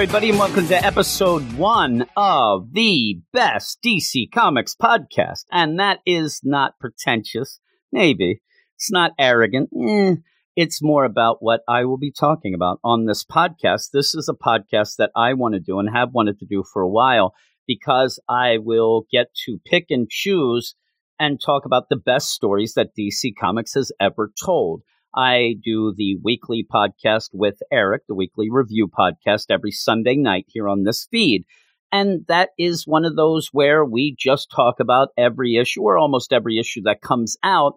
everybody, and welcome to episode one of the best DC Comics podcast. And that is not pretentious. Maybe. It's not arrogant. Eh, it's more about what I will be talking about on this podcast. This is a podcast that I want to do and have wanted to do for a while because I will get to pick and choose and talk about the best stories that DC Comics has ever told. I do the weekly podcast with Eric, the weekly review podcast every Sunday night here on this feed. And that is one of those where we just talk about every issue or almost every issue that comes out.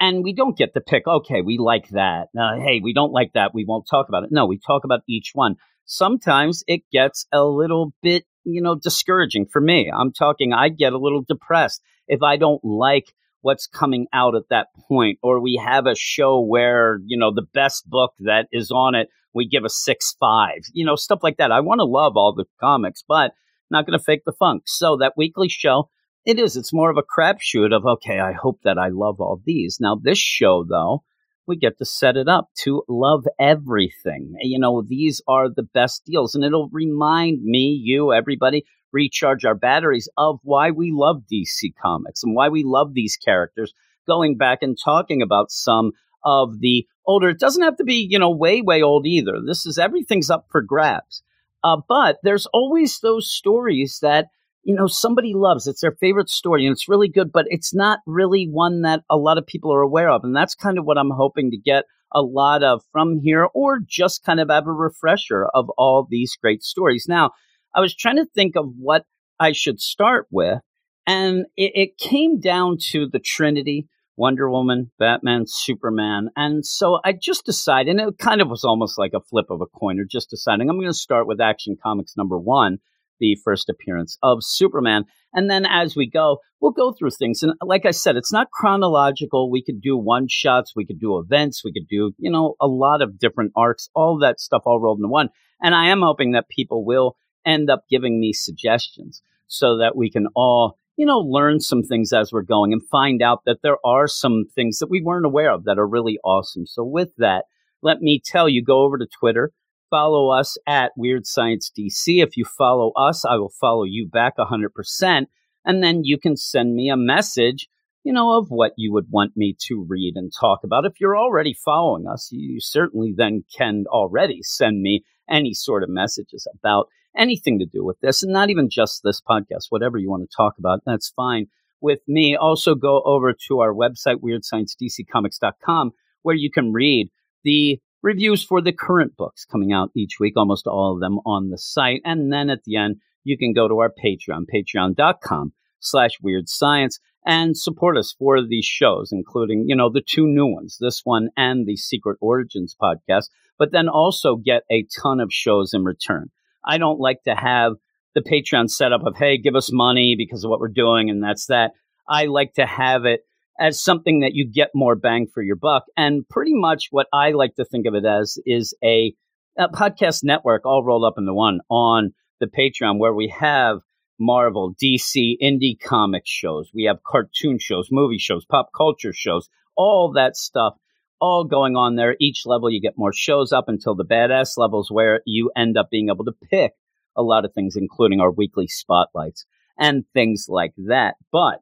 And we don't get to pick, okay, we like that. Uh, hey, we don't like that. We won't talk about it. No, we talk about each one. Sometimes it gets a little bit, you know, discouraging for me. I'm talking, I get a little depressed if I don't like what's coming out at that point or we have a show where you know the best book that is on it we give a six five you know stuff like that. I want to love all the comics but not going to fake the funk. So that weekly show it is it's more of a crapshoot of okay i hope that i love all these. Now this show though we get to set it up to love everything. You know these are the best deals and it'll remind me you everybody recharge our batteries of why we love DC Comics and why we love these characters, going back and talking about some of the older. It doesn't have to be, you know, way, way old either. This is everything's up for grabs. Uh, but there's always those stories that, you know, somebody loves. It's their favorite story and it's really good, but it's not really one that a lot of people are aware of. And that's kind of what I'm hoping to get a lot of from here or just kind of have a refresher of all these great stories. Now, I was trying to think of what I should start with, and it, it came down to the Trinity. Wonder Woman, Batman, Superman. And so I just decided, and it kind of was almost like a flip of a coin, or just deciding I'm going to start with Action Comics number one, the first appearance of Superman. And then as we go, we'll go through things. And like I said, it's not chronological. We could do one shots, we could do events, we could do, you know, a lot of different arcs, all that stuff all rolled into one. And I am hoping that people will end up giving me suggestions so that we can all, you know, learn some things as we're going and find out that there are some things that we weren't aware of that are really awesome. So with that, let me tell you, go over to Twitter, follow us at Weird Science DC. If you follow us, I will follow you back 100%. And then you can send me a message, you know, of what you would want me to read and talk about. If you're already following us, you certainly then can already send me any sort of messages about anything to do with this, and not even just this podcast, whatever you want to talk about, that's fine with me. Also, go over to our website, weirdsciencedccomics.com, where you can read the reviews for the current books coming out each week, almost all of them on the site. And then at the end, you can go to our Patreon, patreon.com slash weird science and support us for these shows, including, you know, the two new ones, this one and the Secret Origins podcast, but then also get a ton of shows in return. I don't like to have the Patreon setup of, hey, give us money because of what we're doing, and that's that. I like to have it as something that you get more bang for your buck. And pretty much what I like to think of it as is a, a podcast network all rolled up into one on the Patreon where we have Marvel, DC, indie comic shows. We have cartoon shows, movie shows, pop culture shows, all that stuff all going on there. Each level, you get more shows up until the badass levels where you end up being able to pick a lot of things, including our weekly spotlights and things like that. But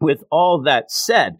with all that said,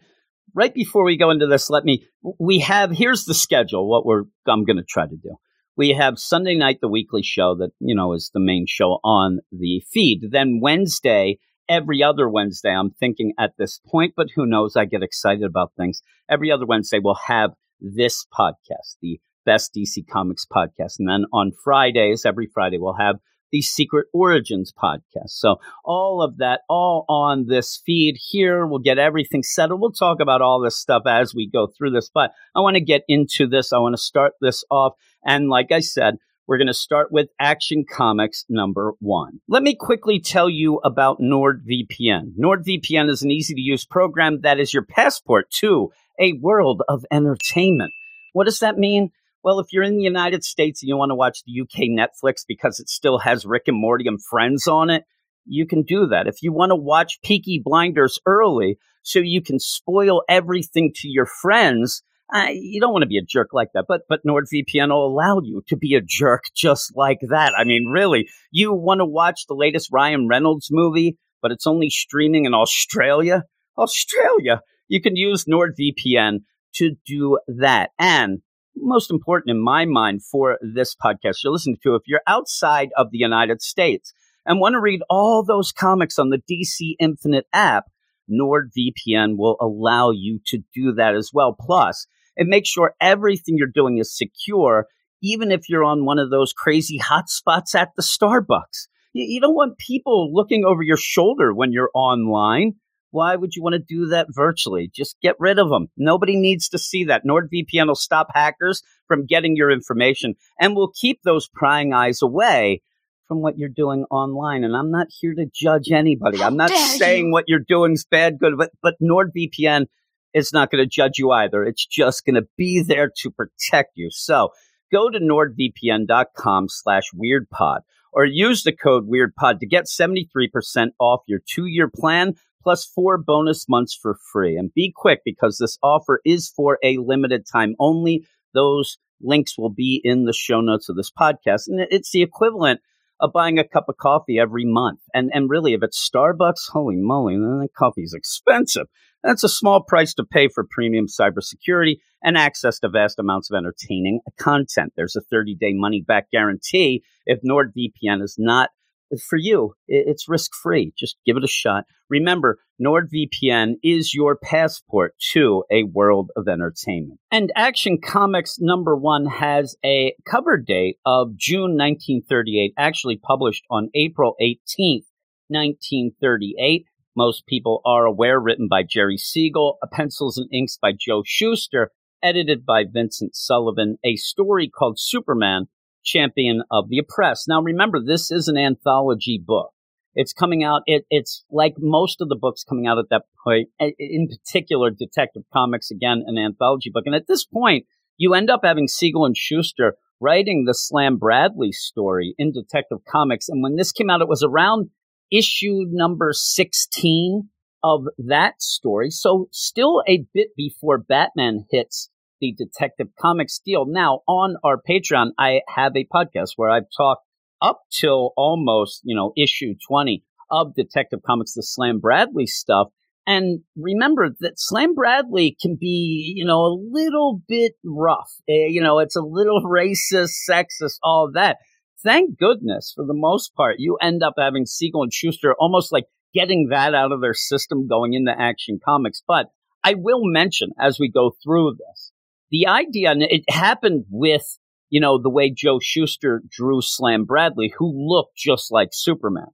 right before we go into this, let me, we have, here's the schedule, what we're, I'm going to try to do. We have Sunday night, the weekly show that, you know, is the main show on the feed. Then Wednesday, every other Wednesday, I'm thinking at this point, but who knows? I get excited about things. Every other Wednesday, we'll have this podcast, the Best DC Comics podcast. And then on Fridays, every Friday, we'll have the Secret Origins podcast. So all of that, all on this feed here. We'll get everything settled. We'll talk about all this stuff as we go through this, but I want to get into this. I want to start this off. And like I said, we're going to start with Action Comics number one. Let me quickly tell you about NordVPN. NordVPN is an easy to use program that is your passport to a world of entertainment. What does that mean? Well, if you're in the United States and you want to watch the UK Netflix because it still has Rick and Morty and Friends on it, you can do that. If you want to watch Peaky Blinders early so you can spoil everything to your friends Uh, you don't want to be a jerk like that, but but NordVPN will allow you to be a jerk just like that. I mean, really, you want to watch the latest Ryan Reynolds movie, but it's only streaming in Australia. Australia, you can use NordVPN to do that. And most important in my mind for this podcast you're listening to, if you're outside of the United States and want to read all those comics on the DC Infinite app, NordVPN will allow you to do that as well. Plus, it make sure everything you're doing is secure, even if you're on one of those crazy hotspots at the Starbucks. You, you don't want people looking over your shoulder when you're online. Why would you want to do that virtually? Just get rid of them. Nobody needs to see that. NordVPN will stop hackers from getting your information and will keep those prying eyes away from what you're doing online. And I'm not here to judge anybody. How I'm not saying you. what you're doing is bad, good, but, but NordVPN is not going to judge you either. It's just going to be there to protect you. So go to nordvpn.com slash weirdpod or use the code weirdpod to get 73% off your two-year plan plus four bonus months for free. And be quick because this offer is for a limited time only. Those links will be in the show notes of this podcast. And it's the equivalent of buying a cup of coffee every month. And and really, if it's Starbucks, holy moly, then the coffee's expensive. That's a small price to pay for premium cybersecurity and access to vast amounts of entertaining content. There's a 30 day money back guarantee if NordVPN is not for you. It's risk free. Just give it a shot. Remember, NordVPN is your passport to a world of entertainment. And Action Comics number one has a cover date of June 1938, actually published on April 18th, 1938. Most people are aware, written by Jerry Siegel, pencils and inks by Joe Shuster, edited by Vincent Sullivan, a story called Superman, Champion of the Oppressed. Now remember, this is an anthology book. It's coming out, it, it's like most of the books coming out at that point, in particular, Detective Comics, again, an anthology book. And at this point, you end up having Siegel and Shuster writing the Slam Bradley story in Detective Comics. And when this came out, it was around issue number 16 of that story. So still a bit before Batman hits the Detective Comics deal. Now on our Patreon, I have a podcast where I've talked up till almost, you know, issue 20 of Detective Comics, the Slam Bradley stuff. And remember that Slam Bradley can be, you know, a little bit rough. Uh, you know, it's a little racist, sexist, all that thank goodness, for the most part, you end up having Siegel and Shuster almost like getting that out of their system going into Action Comics. But I will mention as we go through this, the idea, and it happened with, you know, the way Joe Shuster drew Slam Bradley, who looked just like Superman.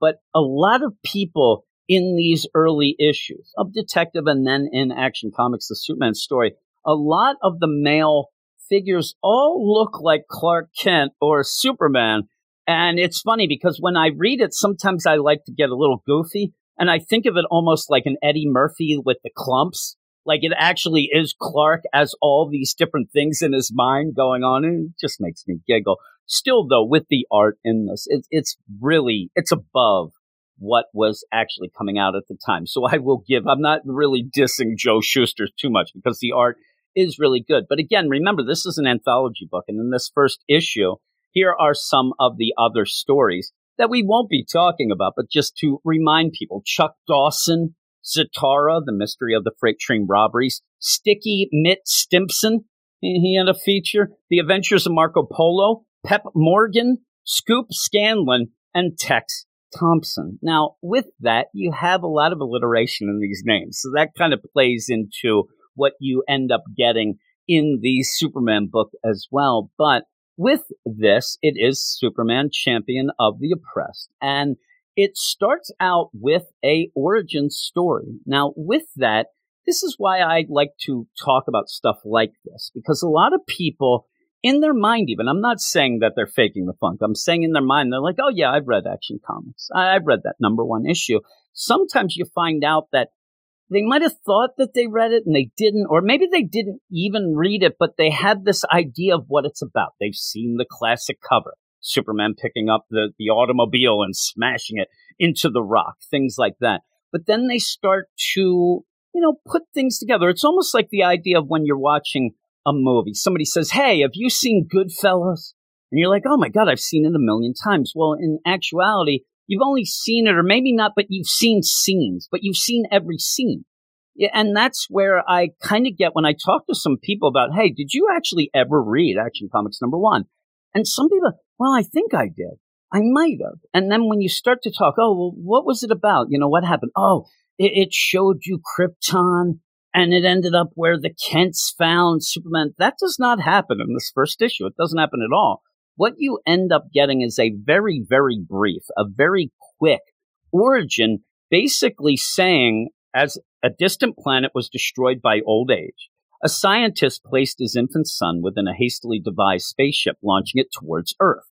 But a lot of people in these early issues of Detective and then in Action Comics, the Superman story, a lot of the male figures all look like Clark Kent or Superman. And it's funny because when I read it, sometimes I like to get a little goofy and I think of it almost like an Eddie Murphy with the Klumps. Like it actually is Clark as all these different things in his mind going on. And it just makes me giggle. Still though, with the art in this, it, it's really, it's above what was actually coming out at the time. So I will give, I'm not really dissing Joe Shuster too much because the art is really good. But again, remember, this is an anthology book. And in this first issue, here are some of the other stories that we won't be talking about, but just to remind people Chuck Dawson, Zatara, the mystery of the freight train robberies, Sticky Mitt Stimpson, he had a feature, The Adventures of Marco Polo, Pep Morgan, Scoop Scanlon, and Tex Thompson. Now, with that, you have a lot of alliteration in these names. So that kind of plays into what you end up getting in the Superman book as well. But with this, it is Superman champion of the oppressed. And it starts out with a origin story. Now, with that, this is why I like to talk about stuff like this, because a lot of people in their mind, even, I'm not saying that they're faking the funk. I'm saying in their mind, they're like, oh yeah, I've read Action Comics. I've read that number one issue. Sometimes you find out that they might have thought that they read it and they didn't, or maybe they didn't even read it, but they had this idea of what it's about. They've seen the classic cover, Superman picking up the, the automobile and smashing it into the rock, things like that. But then they start to you know, put things together. It's almost like the idea of when you're watching a movie. Somebody says, Hey, have you seen Goodfellas? And you're like, Oh my God, I've seen it a million times. Well, in actuality, you've only seen it, or maybe not, but you've seen scenes, but you've seen every scene. And that's where I kind of get when I talk to some people about, Hey, did you actually ever read Action Comics number one? And some people, well, I think I did. I might have. And then when you start to talk, oh, well, what was it about? You know, what happened? Oh, it, it showed you Krypton and it ended up where the Kents found Superman. That does not happen in this first issue. It doesn't happen at all. What you end up getting is a very, very brief, a very quick origin, basically saying as a distant planet was destroyed by old age, a scientist placed his infant son within a hastily devised spaceship, launching it towards Earth.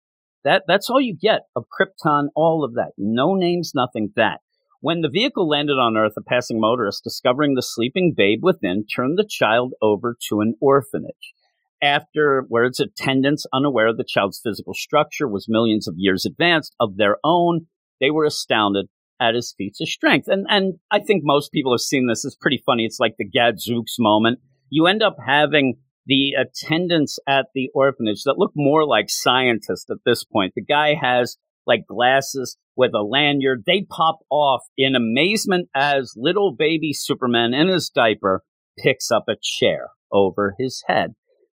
That, that's all you get of Krypton, all of that. No names, nothing, that. When the vehicle landed on Earth, a passing motorist, discovering the sleeping babe within, turned the child over to an orphanage. After where its attendants, unaware of the child's physical structure, was millions of years advanced of their own, they were astounded at his feats of strength. And and I think most people have seen this. It's pretty funny. It's like the Gadzooks moment. You end up having the attendants at the orphanage that look more like scientists at this point. The guy has like glasses with a lanyard. They pop off in amazement as little baby Superman in his diaper picks up a chair over his head.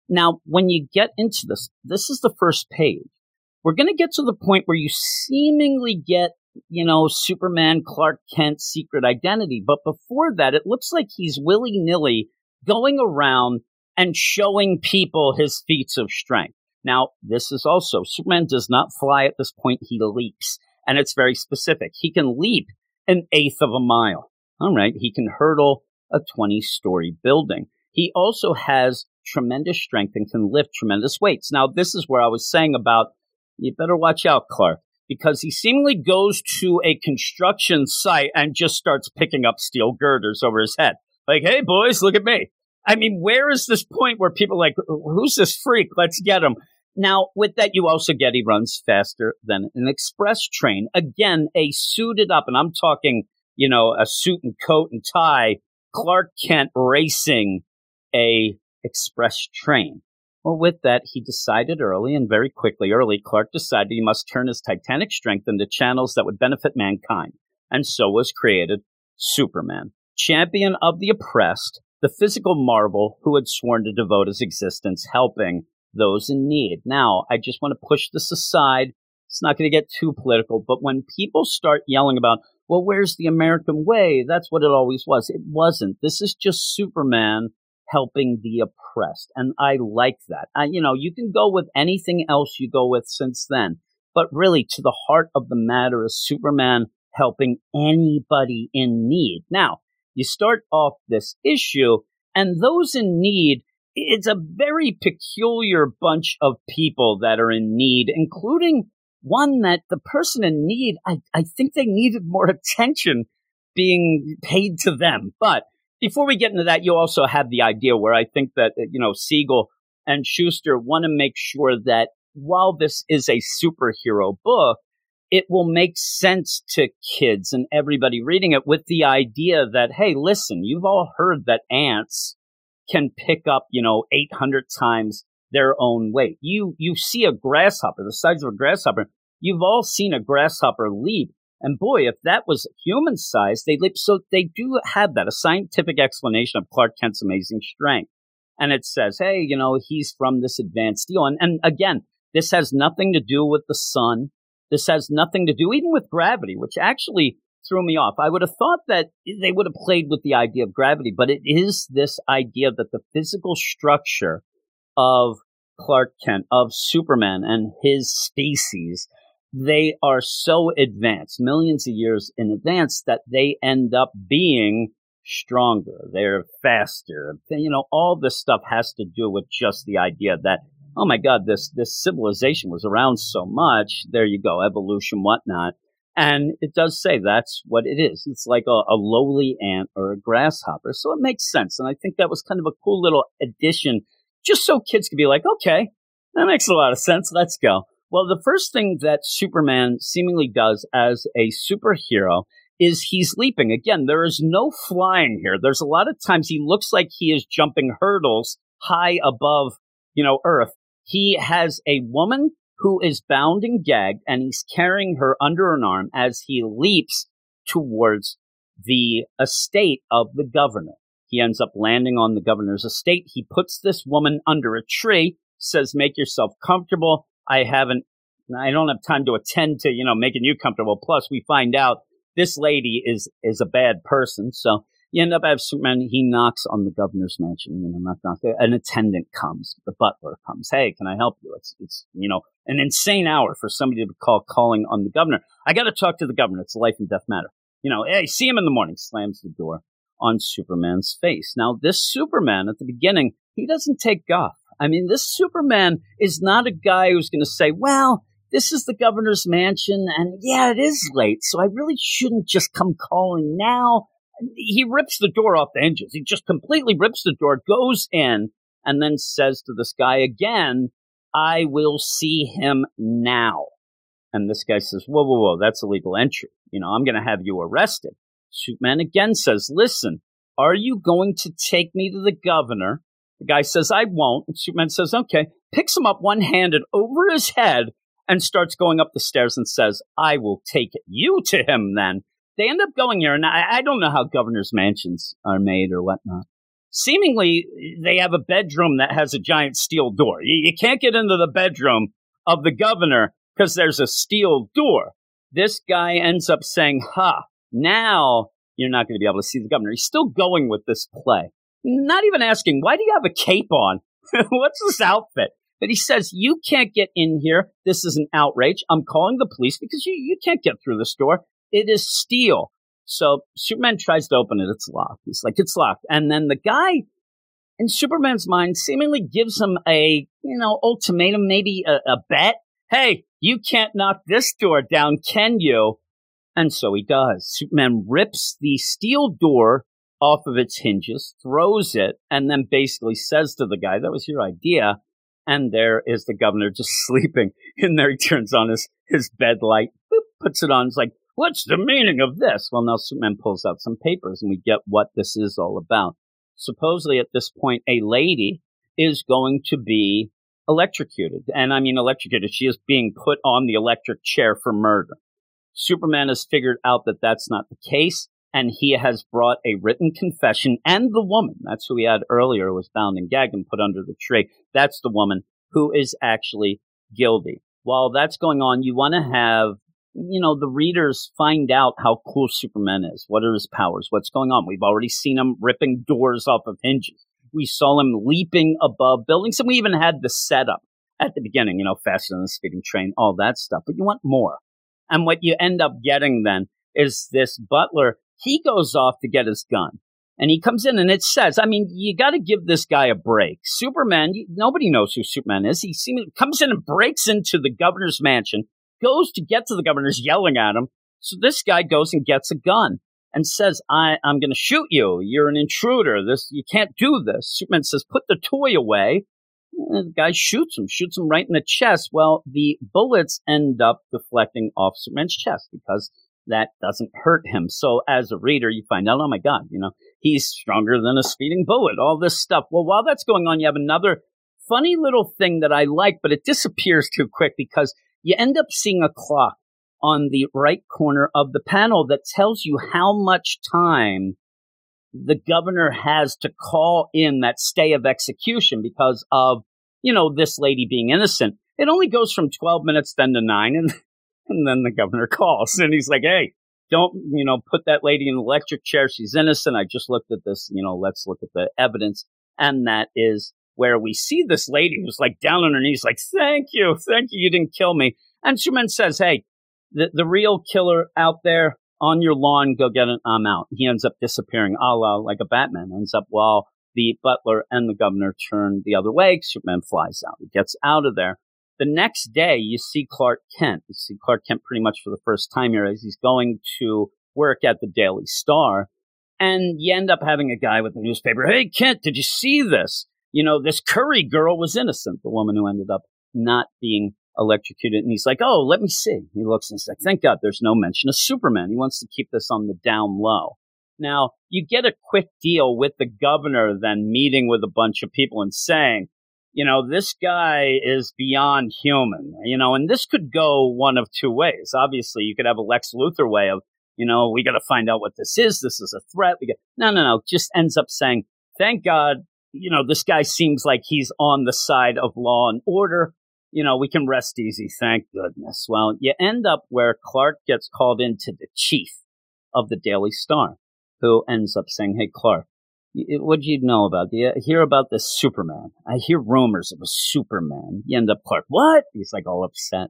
Now, when you get into this, this is the first page. We're going to get to the point where you seemingly get, you know, Superman Clark Kent's secret identity. But before that, it looks like he's willy nilly going around and showing people his feats of strength. Now, this is also, Superman does not fly at this point, he leaps. And it's very specific. He can leap an eighth of a mile. All right. He can hurdle a 20 story building. He also has tremendous strength and can lift tremendous weights. Now, this is where I was saying about you better watch out, Clark, because he seemingly goes to a construction site and just starts picking up steel girders over his head. Like, hey, boys, look at me. I mean, where is this point where people like, who's this freak? Let's get him. Now, with that, you also get he runs faster than an express train. Again, a suited up, and I'm talking, you know, a suit and coat and tie, Clark Kent racing a express train. Well, with that, he decided early and very quickly, early, Clark decided he must turn his titanic strength into channels that would benefit mankind. And so was created Superman, champion of the oppressed, the physical marvel who had sworn to devote his existence helping those in need. Now, I just want to push this aside. It's not going to get too political, but when people start yelling about, well, where's the American way? That's what it always was. It wasn't. This is just Superman helping the oppressed. And I like that. You know, you can go with anything else you go with since then, but really to the heart of the matter is Superman helping anybody in need. Now, you start off this issue, and those in need, it's a very peculiar bunch of people that are in need, including one that the person in need, I, I think they needed more attention being paid to them. But before we get into that, you also have the idea where I think that, uh, you know, Siegel and Shuster want to make sure that while this is a superhero book, it will make sense to kids and everybody reading it with the idea that, hey, listen, you've all heard that ants can pick up, you know, 800 times their own weight. You, you see a grasshopper, the size of a grasshopper. You've all seen a grasshopper leap. And boy, if that was human size, they leap. So they do have that, a scientific explanation of Clark Kent's amazing strength. And it says, hey, you know, he's from this advanced deal. And, and again, this has nothing to do with the sun. This has nothing to do even with gravity, which actually threw me off. I would have thought that they would have played with the idea of gravity, but it is this idea that the physical structure of Clark Kent, of Superman and his species, they are so advanced, millions of years in advance, that they end up being stronger. They're faster. You know, all this stuff has to do with just the idea that oh my God, this this civilization was around so much. There you go, evolution, whatnot. And it does say that's what it is. It's like a, a lowly ant or a grasshopper. So it makes sense. And I think that was kind of a cool little addition, just so kids could be like, okay, that makes a lot of sense. Let's go. Well, the first thing that Superman seemingly does as a superhero is he's leaping. Again, there is no flying here. There's a lot of times he looks like he is jumping hurdles high above, you know, earth. He has a woman who is bound and gagged and he's carrying her under an arm as he leaps towards the estate of the governor. He ends up landing on the governor's estate. He puts this woman under a tree, says, make yourself comfortable. I haven't, I don't have time to attend to, you know, making you comfortable. Plus we find out this lady is, is a bad person. So you end up having Superman. He knocks on the governor's mansion. You know, knock, knock. An attendant comes. The butler comes. Hey, can I help you? It's, it's, you know, an insane hour for somebody to call calling on the governor. I got to talk to the governor. It's a life and death matter. You know, hey, see him in the morning. Slams the door on Superman's face. Now, this Superman at the beginning, he doesn't take guff. I mean, this Superman is not a guy who's going to say, well, this is the governor's mansion, and yeah, it is late, so I really shouldn't just come calling now he rips the door off the hinges. He just completely rips the door, goes in, and then says to this guy again, I will see him now. And this guy says, Whoa, whoa, whoa, that's illegal entry. You know, I'm going to have you arrested. Superman again says, Listen, are you going to take me to the governor? The guy says, I won't. And Superman says, Okay. Picks him up one handed over his head and starts going up the stairs and says, I will take you to him then they end up going here, and I, I don't know how governors' mansions are made or whatnot. Seemingly, they have a bedroom that has a giant steel door. You, you can't get into the bedroom of the governor because there's a steel door. This guy ends up saying, Ha, now you're not going to be able to see the governor. He's still going with this play. Not even asking, why do you have a cape on? What's this outfit? But he says, You can't get in here. This is an outrage. I'm calling the police because you, you can't get through this door. It is steel. So Superman tries to open it. It's locked. He's like, it's locked. And then the guy in Superman's mind seemingly gives him a, you know, ultimatum, maybe a, a bet. Hey, you can't knock this door down, can you? And so he does. Superman rips the steel door off of its hinges, throws it, and then basically says to the guy, that was your idea. And there is the governor just sleeping. In there, he turns on his, his bed light, boop, puts it on. It's like, What's the meaning of this? Well, now Superman pulls out some papers and we get what this is all about. Supposedly at this point, a lady is going to be electrocuted. And I mean electrocuted. She is being put on the electric chair for murder. Superman has figured out that that's not the case. And he has brought a written confession and the woman, that's who we had earlier, was bound and gagged and put under the tree. That's the woman who is actually guilty. While that's going on, you want to have you know, the readers find out how cool Superman is. What are his powers? What's going on? We've already seen him ripping doors off of hinges. We saw him leaping above buildings, and we even had the setup at the beginning, you know, faster than a speeding train, all that stuff. But you want more. And what you end up getting then is this butler, he goes off to get his gun. And he comes in and it says, I mean, you got to give this guy a break. Superman, nobody knows who Superman is. He seems, comes in and breaks into the governor's mansion, goes to get to the governor's yelling at him. So this guy goes and gets a gun and says, I, I'm going to shoot you. You're an intruder. This, you can't do this. Superman says, put the toy away. And the guy shoots him, shoots him right in the chest. Well, the bullets end up deflecting off Superman's chest because that doesn't hurt him. So as a reader, you find out, oh my God, you know, he's stronger than a speeding bullet, all this stuff. Well, while that's going on, you have another funny little thing that I like, but it disappears too quick because you end up seeing a clock on the right corner of the panel that tells you how much time the governor has to call in that stay of execution because of, you know, this lady being innocent. It only goes from 12 minutes then to nine and, and then the governor calls and he's like, Hey, don't, you know, put that lady in the electric chair. She's innocent. I just looked at this, you know, let's look at the evidence. And that is where we see this lady who's like down on her knees, like, thank you, thank you, you didn't kill me. And Superman says, hey, the, the real killer out there on your lawn, go get it, I'm out. He ends up disappearing, a la like a Batman, ends up while the butler and the governor turn the other way. Superman flies out. He gets out of there. The next day, you see Clark Kent. You see Clark Kent pretty much for the first time here as he's going to work at the Daily Star. And you end up having a guy with a newspaper. Hey, Kent, did you see this? you know, this Curry girl was innocent, the woman who ended up not being electrocuted. And he's like, oh, let me see. He looks and he's like, thank God there's no mention of Superman. He wants to keep this on the down low. Now, you get a quick deal with the governor then meeting with a bunch of people and saying, you know, this guy is beyond human, you know, and this could go one of two ways. Obviously, you could have a Lex Luthor way of, you know, we got to find out what this is. This is a threat. We get, no, no, no. Just ends up saying, thank God, you know, this guy seems like he's on the side of law and order. You know, we can rest easy. Thank goodness. Well, you end up where Clark gets called into the chief of the Daily Star, who ends up saying, Hey, Clark, what do you know about? Do you uh, hear about this Superman? I hear rumors of a Superman. You end up Clark, what? He's like all upset.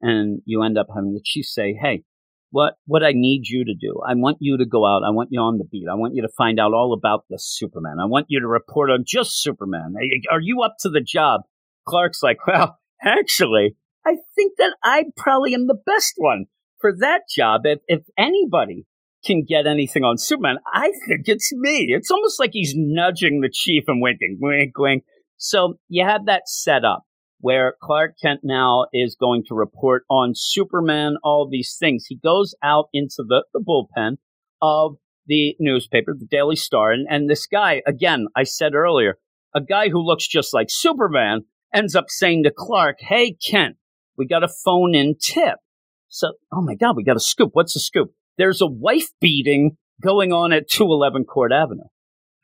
And you end up having the chief say, Hey, what, what I need you to do, I want you to go out. I want you on the beat. I want you to find out all about this Superman. I want you to report on just Superman. Are you up to the job? Clark's like, well, actually, I think that I probably am the best one for that job. If, if anybody can get anything on Superman, I think it's me. It's almost like he's nudging the chief and winking, wink, wink. So you have that set up where Clark Kent now is going to report on Superman, all these things. He goes out into the, the bullpen of the newspaper, the Daily Star, and, and this guy, again, I said earlier, a guy who looks just like Superman ends up saying to Clark, Hey, Kent, we got a phone in tip. So, oh my God, we got a scoop. What's the scoop? There's a wife beating going on at 211 Court Avenue.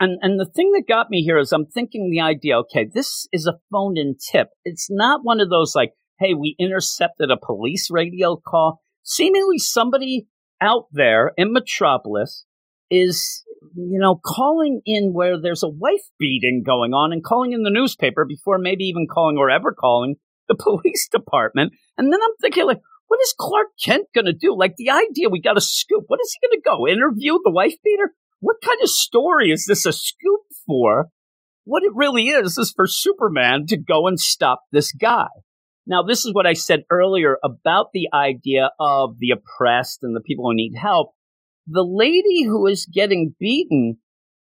And, and the thing that got me here is I'm thinking the idea, okay, this is a phone in tip. It's not one of those like, hey, we intercepted a police radio call. Seemingly somebody out there in Metropolis is, you know, calling in where there's a wife beating going on and calling in the newspaper before maybe even calling or ever calling the police department. And then I'm thinking like, what is Clark Kent going to do? Like the idea we got a scoop. What is he going to go interview the wife beater? What kind of story is this a scoop for? What it really is is for Superman to go and stop this guy. Now, this is what I said earlier about the idea of the oppressed and the people who need help. The lady who is getting beaten,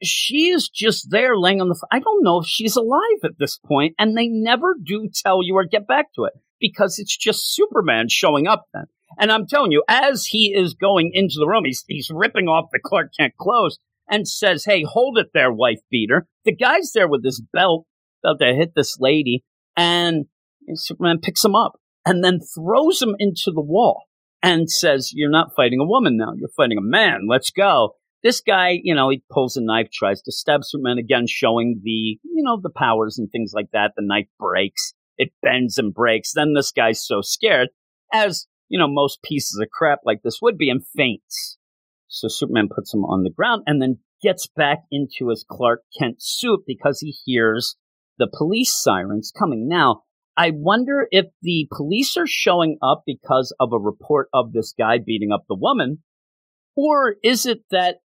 she is just there laying on the. I don't know if she's alive at this point, and they never do tell you or get back to it because it's just Superman showing up then. And I'm telling you, as he is going into the room, he's, he's ripping off the Clark Kent clothes and says, Hey, hold it there, wife beater. The guy's there with his belt, about to hit this lady, and Superman picks him up and then throws him into the wall and says, You're not fighting a woman now, you're fighting a man. Let's go. This guy, you know, he pulls a knife, tries to stab Superman again, showing the, you know, the powers and things like that. The knife breaks it bends and breaks. Then this guy's so scared, as you know, most pieces of crap like this would be, and faints. So Superman puts him on the ground and then gets back into his Clark Kent suit because he hears the police sirens coming. Now, I wonder if the police are showing up because of a report of this guy beating up the woman, or is it that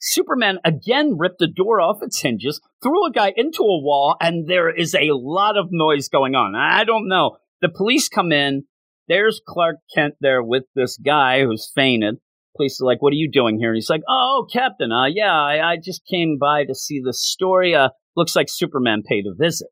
Superman again ripped the door off its hinges, threw a guy into a wall, and there is a lot of noise going on. I don't know. The police come in. There's Clark Kent there with this guy who's fainted. Police are like, "What are you doing here?" And he's like, "Oh, Captain, uh, yeah, I, I just came by to see the story. Uh, looks like Superman paid a visit."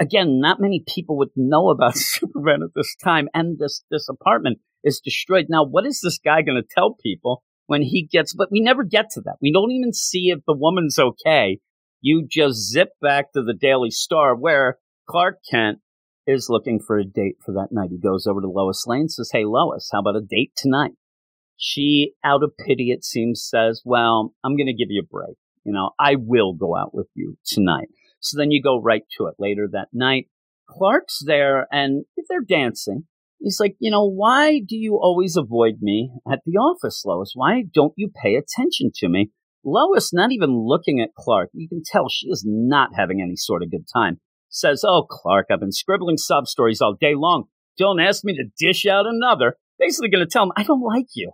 Again, not many people would know about Superman at this time, and this this apartment is destroyed. Now, what is this guy going to tell people when he gets, but we never get to that. We don't even see if the woman's okay. You just zip back to the Daily Star where Clark Kent is looking for a date for that night. He goes over to Lois Lane, says, Hey, Lois, how about a date tonight? She, out of pity, it seems, says, Well, I'm going to give you a break. You know, I will go out with you tonight. So then you go right to it later that night. Clark's there and they're dancing. He's like, you know, why do you always avoid me at the office, Lois? Why don't you pay attention to me? Lois, not even looking at Clark, you can tell she is not having any sort of good time. Says, Oh, Clark, I've been scribbling sub stories all day long. Don't ask me to dish out another. Basically, going to tell him, I don't like you.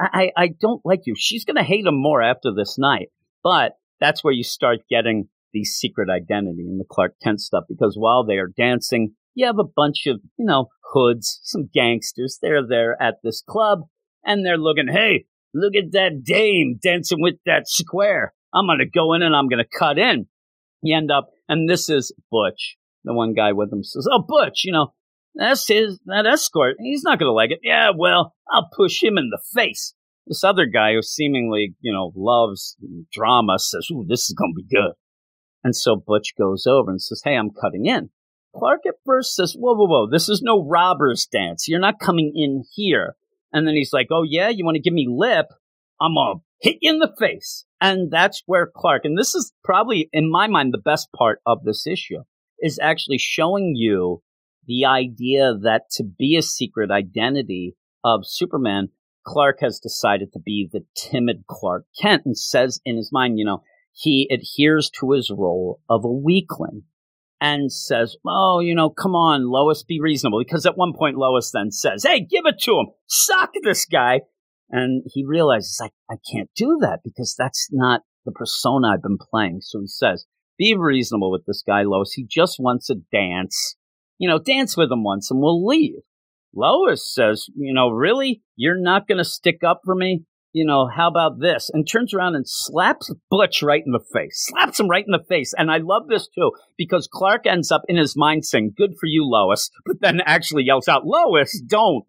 I, I, I don't like you. She's going to hate him more after this night. But that's where you start getting the secret identity in the Clark Kent stuff because while they are dancing, you have a bunch of, you know, hoods, some gangsters. They're there at this club and they're looking, hey, look at that dame dancing with that square. I'm going to go in and I'm going to cut in. You end up, and this is Butch. The one guy with him says, Oh, Butch, you know, That's his, that escort. He's not going to like it. Yeah, well, I'll push him in the face. This other guy who seemingly, you know, loves drama says, ooh, this is going to be good. And so Butch goes over and says, hey, I'm cutting in. Clark at first says, whoa, whoa, whoa, this is no robber's dance. You're not coming in here. And then he's like, oh, yeah, you want to give me lip? I'm going to hit you in the face. And that's where Clark, and this is probably, in my mind, the best part of this issue, is actually showing you the idea that to be a secret identity of Superman, Clark has decided to be the timid Clark Kent and says in his mind, you know, he adheres to his role of a weakling and says, Oh, you know, come on, Lois, be reasonable. Because at one point, Lois then says, Hey, give it to him. Sock this guy. And he realizes, I, I can't do that because that's not the persona I've been playing. So he says, Be reasonable with this guy, Lois. He just wants a dance. You know, dance with him once and we'll leave. Lois says, You know, really? You're not going to stick up for me? You know, how about this? And turns around and slaps Butch right in the face. Slaps him right in the face. And I love this too, because Clark ends up in his mind saying, Good for you, Lois, but then actually yells out, Lois, don't.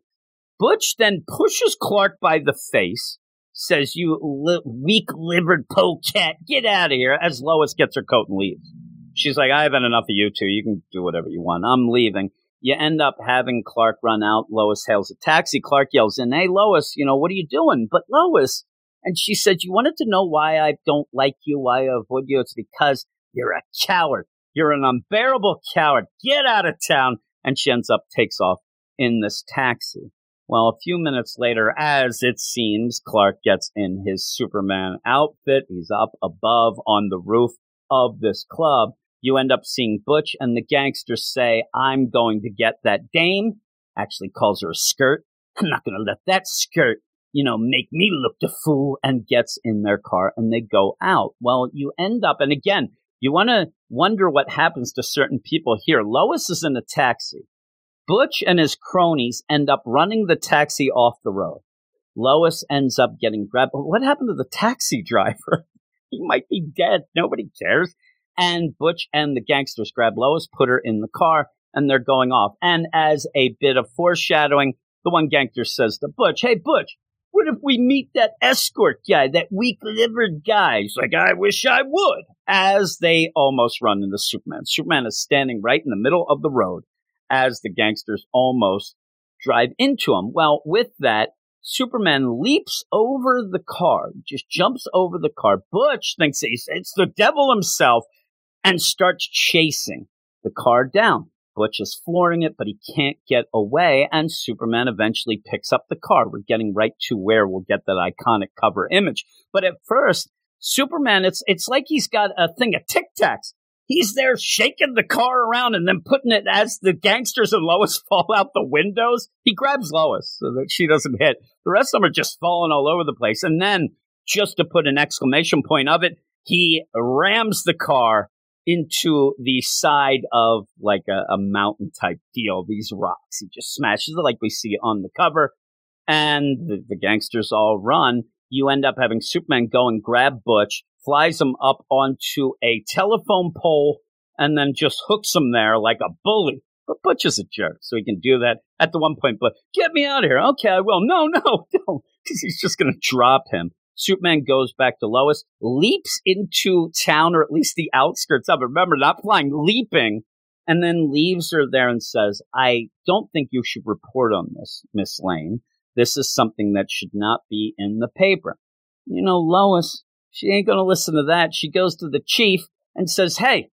Butch then pushes Clark by the face, says, You li- weak livered polecat, get out of here, as Lois gets her coat and leaves. She's like, I have had enough of you two. You can do whatever you want. I'm leaving you end up having Clark run out. Lois hails a taxi. Clark yells in, Hey, Lois, you know, what are you doing? But Lois, and she said, You wanted to know why I don't like you, why I avoid you? It's because you're a coward. You're an unbearable coward. Get out of town. And she ends up takes off in this taxi. Well, a few minutes later, as it seems, Clark gets in his Superman outfit. He's up above on the roof of this club you end up seeing Butch and the gangsters say, I'm going to get that dame. Actually calls her a skirt. I'm not going to let that skirt, you know, make me look the fool and gets in their car and they go out. Well, you end up, and again, you want to wonder what happens to certain people here. Lois is in a taxi. Butch and his cronies end up running the taxi off the road. Lois ends up getting grabbed. What happened to the taxi driver? he might be dead. Nobody cares. And Butch and the gangsters grab Lois, put her in the car, and they're going off. And as a bit of foreshadowing, the one gangster says to Butch, Hey, Butch, what if we meet that escort guy, that weak livered guy? He's like, I wish I would. As they almost run into Superman. Superman is standing right in the middle of the road as the gangsters almost drive into him. Well, with that, Superman leaps over the car, just jumps over the car. Butch thinks it's the devil himself and starts chasing the car down. Butch is flooring it, but he can't get away, and Superman eventually picks up the car. We're getting right to where we'll get that iconic cover image. But at first, Superman, it's it's like he's got a thing of Tic Tacs. He's there shaking the car around and then putting it as the gangsters and Lois fall out the windows. He grabs Lois so that she doesn't hit. The rest of them are just falling all over the place. And then, just to put an exclamation point of it, he rams the car into the side of like a, a, mountain type deal, these rocks. He just smashes it like we see on the cover. And the, the gangsters all run. You end up having Superman go and grab Butch, flies him up onto a telephone pole, and then just hooks him there like a bully. But Butch is a jerk, so he can do that at the one point. But get me out of here. Okay, I will. No, no, no, because he's just going to drop him. Superman goes back to Lois, leaps into town, or at least the outskirts of it. Remember, not flying, leaping, and then leaves her there and says, I don't think you should report on this, Miss Lane. This is something that should not be in the paper. You know, Lois, she ain't going to listen to that. She goes to the chief and says, Hey,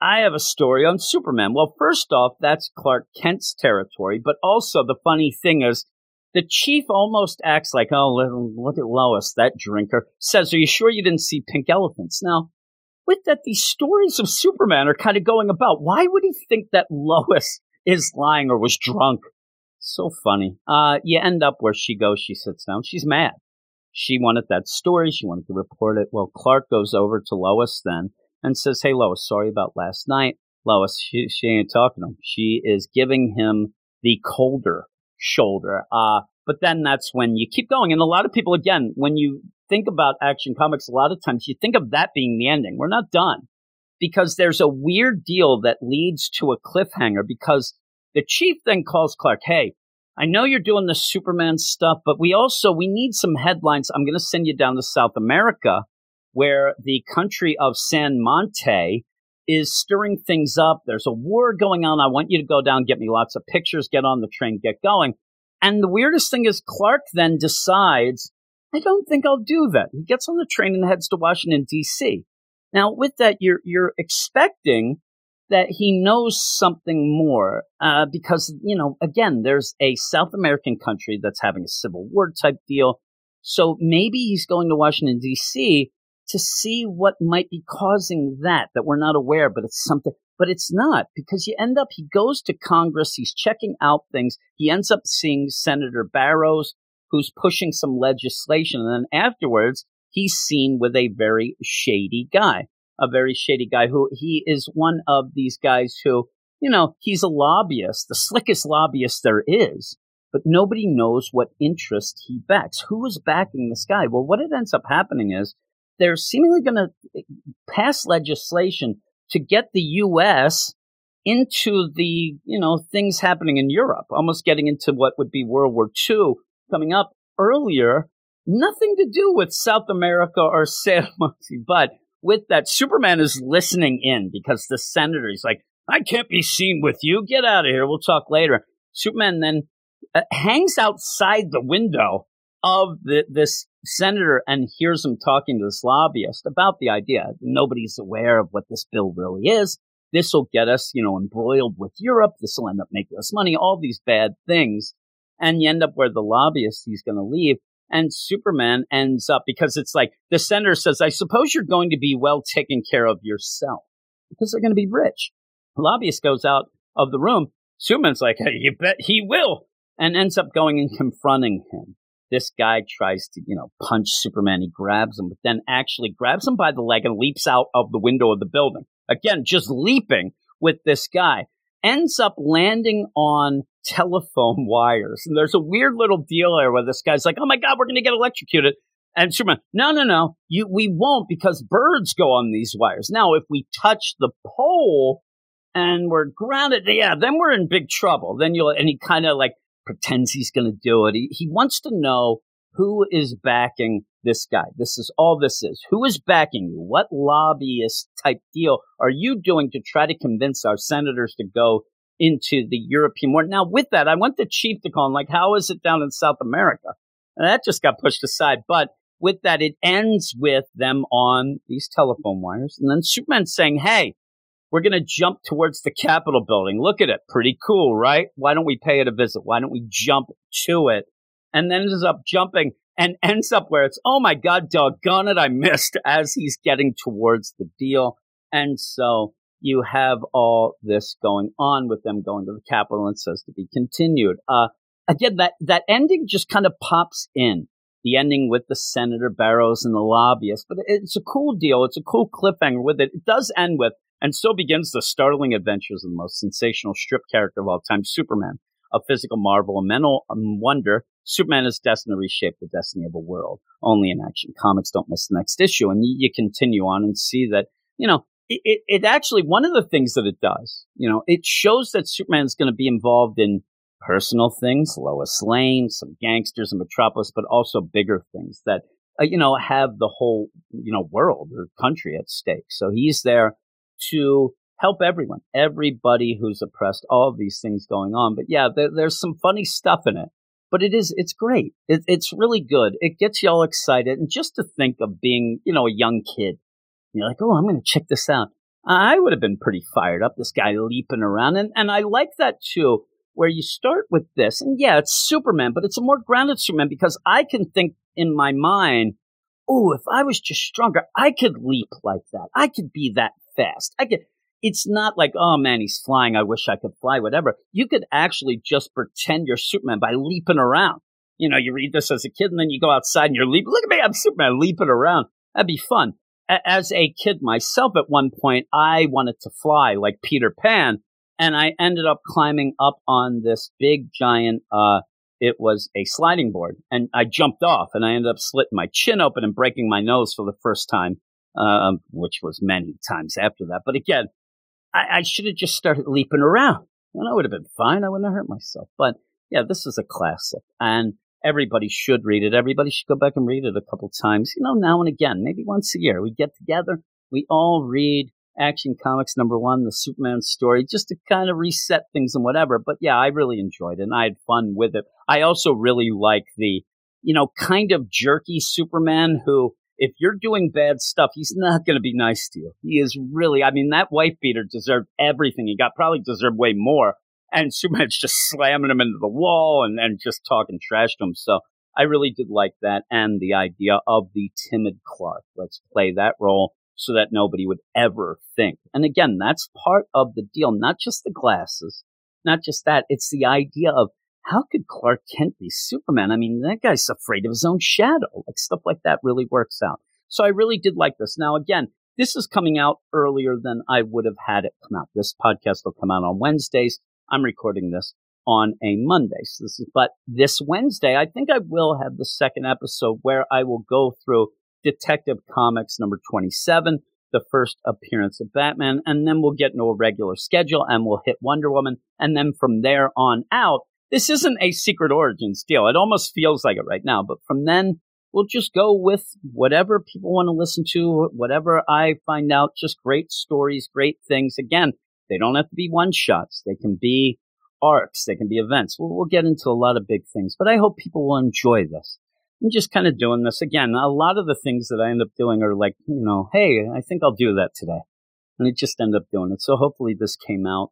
I have a story on Superman. Well, first off, that's Clark Kent's territory, but also the funny thing is, the chief almost acts like, oh, look at Lois, that drinker. Says, are you sure you didn't see pink elephants? Now, with that, these stories of Superman are kind of going about. Why would he think that Lois is lying or was drunk? So funny. Uh, you end up where she goes, she sits down, she's mad. She wanted that story, she wanted to report it. Well, Clark goes over to Lois then and says, Hey, Lois, sorry about last night. Lois, she, she ain't talking to him. She is giving him the colder shoulder. Uh, but then that's when you keep going. And a lot of people, again, when you think about action comics, a lot of times you think of that being the ending. We're not done because there's a weird deal that leads to a cliffhanger because The chief then calls Clark, hey, I know you're doing the Superman stuff, but we also we need some headlines. I'm going to send you down to South America, where the country of San Monte is stirring things up. There's a war going on. I want you to go down, get me lots of pictures, get on the train, get going. And the weirdest thing is, Clark then decides, I don't think I'll do that. He gets on the train and heads to Washington D.C. Now, with that, you're you're expecting that he knows something more uh, because you know again there's a south american country that's having a civil war type deal so maybe he's going to washington d.c to see what might be causing that that we're not aware but it's something but it's not because you end up he goes to congress he's checking out things he ends up seeing senator barrows who's pushing some legislation and then afterwards he's seen with a very shady guy a very shady guy who he is one of these guys who, you know, he's a lobbyist, the slickest lobbyist there is, but nobody knows what interest he backs. Who is backing this guy? Well, what it ends up happening is they're seemingly going to pass legislation to get the U.S. into the, you know, things happening in Europe, almost getting into what would be World War II coming up earlier. Nothing to do with South America or San Monte, but with that, Superman is listening in because the senator is like, I can't be seen with you. Get out of here. We'll talk later. Superman then uh, hangs outside the window of the, this senator and hears him talking to this lobbyist about the idea. Nobody's aware of what this bill really is. This will get us, you know, embroiled with Europe. This will end up making us money. All these bad things. And you end up where the lobbyist he's going to leave and Superman ends up because it's like the senator says, I suppose you're going to be well taken care of yourself because they're going to be rich. The lobbyist goes out of the room. Superman's like, hey, you bet he will, and ends up going and confronting him. This guy tries to, you know, punch Superman. He grabs him, but then actually grabs him by the leg and leaps out of the window of the building. Again, just leaping with this guy. Ends up landing on telephone wires. And there's a weird little deal there where this guy's like, oh my God, we're going to get electrocuted. And Superman, no, no, no, you, we won't because birds go on these wires. Now, if we touch the pole and we're grounded, yeah, then we're in big trouble. Then you'll, and he kind of like pretends he's going to do it. He, he wants to know who is backing this guy. This is all this is. Who is backing you? What lobbyist type deal are you doing to try to convince our senators to go into the European war. Now, with that, I want the chief to call him, like, how is it down in South America? And that just got pushed aside. But with that, it ends with them on these telephone wires. And then Superman saying, hey, we're going to jump towards the Capitol building. Look at it. Pretty cool, right? Why don't we pay it a visit? Why don't we jump to it? And then ends up jumping and ends up where it's, oh my God, doggone it, I missed as he's getting towards the deal. And so you have all this going on with them going to the Capitol and says to be continued. Uh, again, that, that ending just kind of pops in. The ending with the Senator Barrows and the lobbyist, but it's a cool deal. It's a cool cliffhanger with it. It does end with, and so begins the startling adventures of the most sensational strip character of all time, Superman, a physical marvel, a mental wonder. Superman is destined to reshape the destiny of a world. Only in action comics don't miss the next issue. And you, continue on and see that, you know, it, it actually, one of the things that it does, you know, it shows that Superman is going to be involved in personal things, Lois Lane, some gangsters in Metropolis, but also bigger things that, uh, you know, have the whole, you know, world or country at stake. So he's there to help everyone, everybody who's oppressed, all of these things going on. But yeah, there, there's some funny stuff in it, but it is, it's great. It, it's really good. It gets you all excited. And just to think of being, you know, a young kid you're like, oh, I'm going to check this out. I would have been pretty fired up, this guy leaping around. And, and I like that too, where you start with this. And yeah, it's Superman, but it's a more grounded Superman because I can think in my mind, oh, if I was just stronger, I could leap like that. I could be that fast. I could. It's not like, oh man, he's flying. I wish I could fly, whatever. You could actually just pretend you're Superman by leaping around. You know, you read this as a kid and then you go outside and you're leaping. Look at me, I'm Superman leaping around. That'd be fun as a kid myself at one point, I wanted to fly like Peter Pan. And I ended up climbing up on this big giant, uh, it was a sliding board and I jumped off and I ended up slitting my chin open and breaking my nose for the first time, um, which was many times after that. But again, I, I should have just started leaping around. and I would have been fine. I wouldn't have hurt myself. But yeah, this is a classic, and everybody should read it. Everybody should go back and read it a couple times. You know, now and again, maybe once a year. We get together, we all read Action Comics number one, the Superman story, just to kind of reset things and whatever. But yeah, I really enjoyed it and I had fun with it. I also really like the, you know, kind of jerky Superman who, if you're doing bad stuff, he's not going to be nice to you. He is really, I mean, that wife beater deserved everything he got, probably deserved way more. And Superman's just slamming him into the wall and, and just talking trash to him. So I really did like that and the idea of the timid Clark. Let's play that role so that nobody would ever think. And again, that's part of the deal, not just the glasses, not just that. It's the idea of how could Clark Kent be Superman? I mean, that guy's afraid of his own shadow. Like stuff like that really works out. So I really did like this. Now, again, this is coming out earlier than I would have had it come out. This podcast will come out on Wednesdays. I'm recording this on a Monday. So this is, but this Wednesday, I think I will have the second episode where I will go through Detective Comics number 27, the first appearance of Batman, and then we'll get into a regular schedule and we'll hit Wonder Woman. And then from there on out, this isn't a secret origins deal. It almost feels like it right now, but from then we'll just go with whatever people want to listen to, whatever I find out, just great stories, great things. Again, they don't have to be one shots. They can be arcs. They can be events. We'll, we'll get into a lot of big things, but I hope people will enjoy this. I'm just kind of doing this again. A lot of the things that I end up doing are like, you know, hey, I think I'll do that today. And I just end up doing it. So hopefully this came out,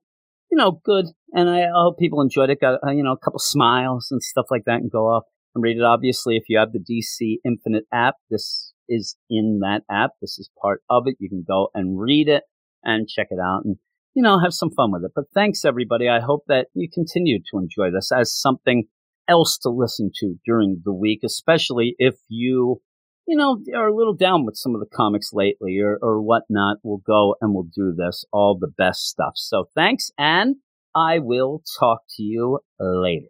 you know, good. And I hope people enjoyed it. Got, uh, you know, a couple smiles and stuff like that and go off and read it. Obviously, if you have the DC Infinite app, this is in that app. This is part of it. You can go and read it and check it out and, you know, have some fun with it. But thanks everybody. I hope that you continue to enjoy this as something else to listen to during the week, especially if you, you know, are a little down with some of the comics lately or, or whatnot. We'll go and we'll do this, all the best stuff. So thanks, and I will talk to you later.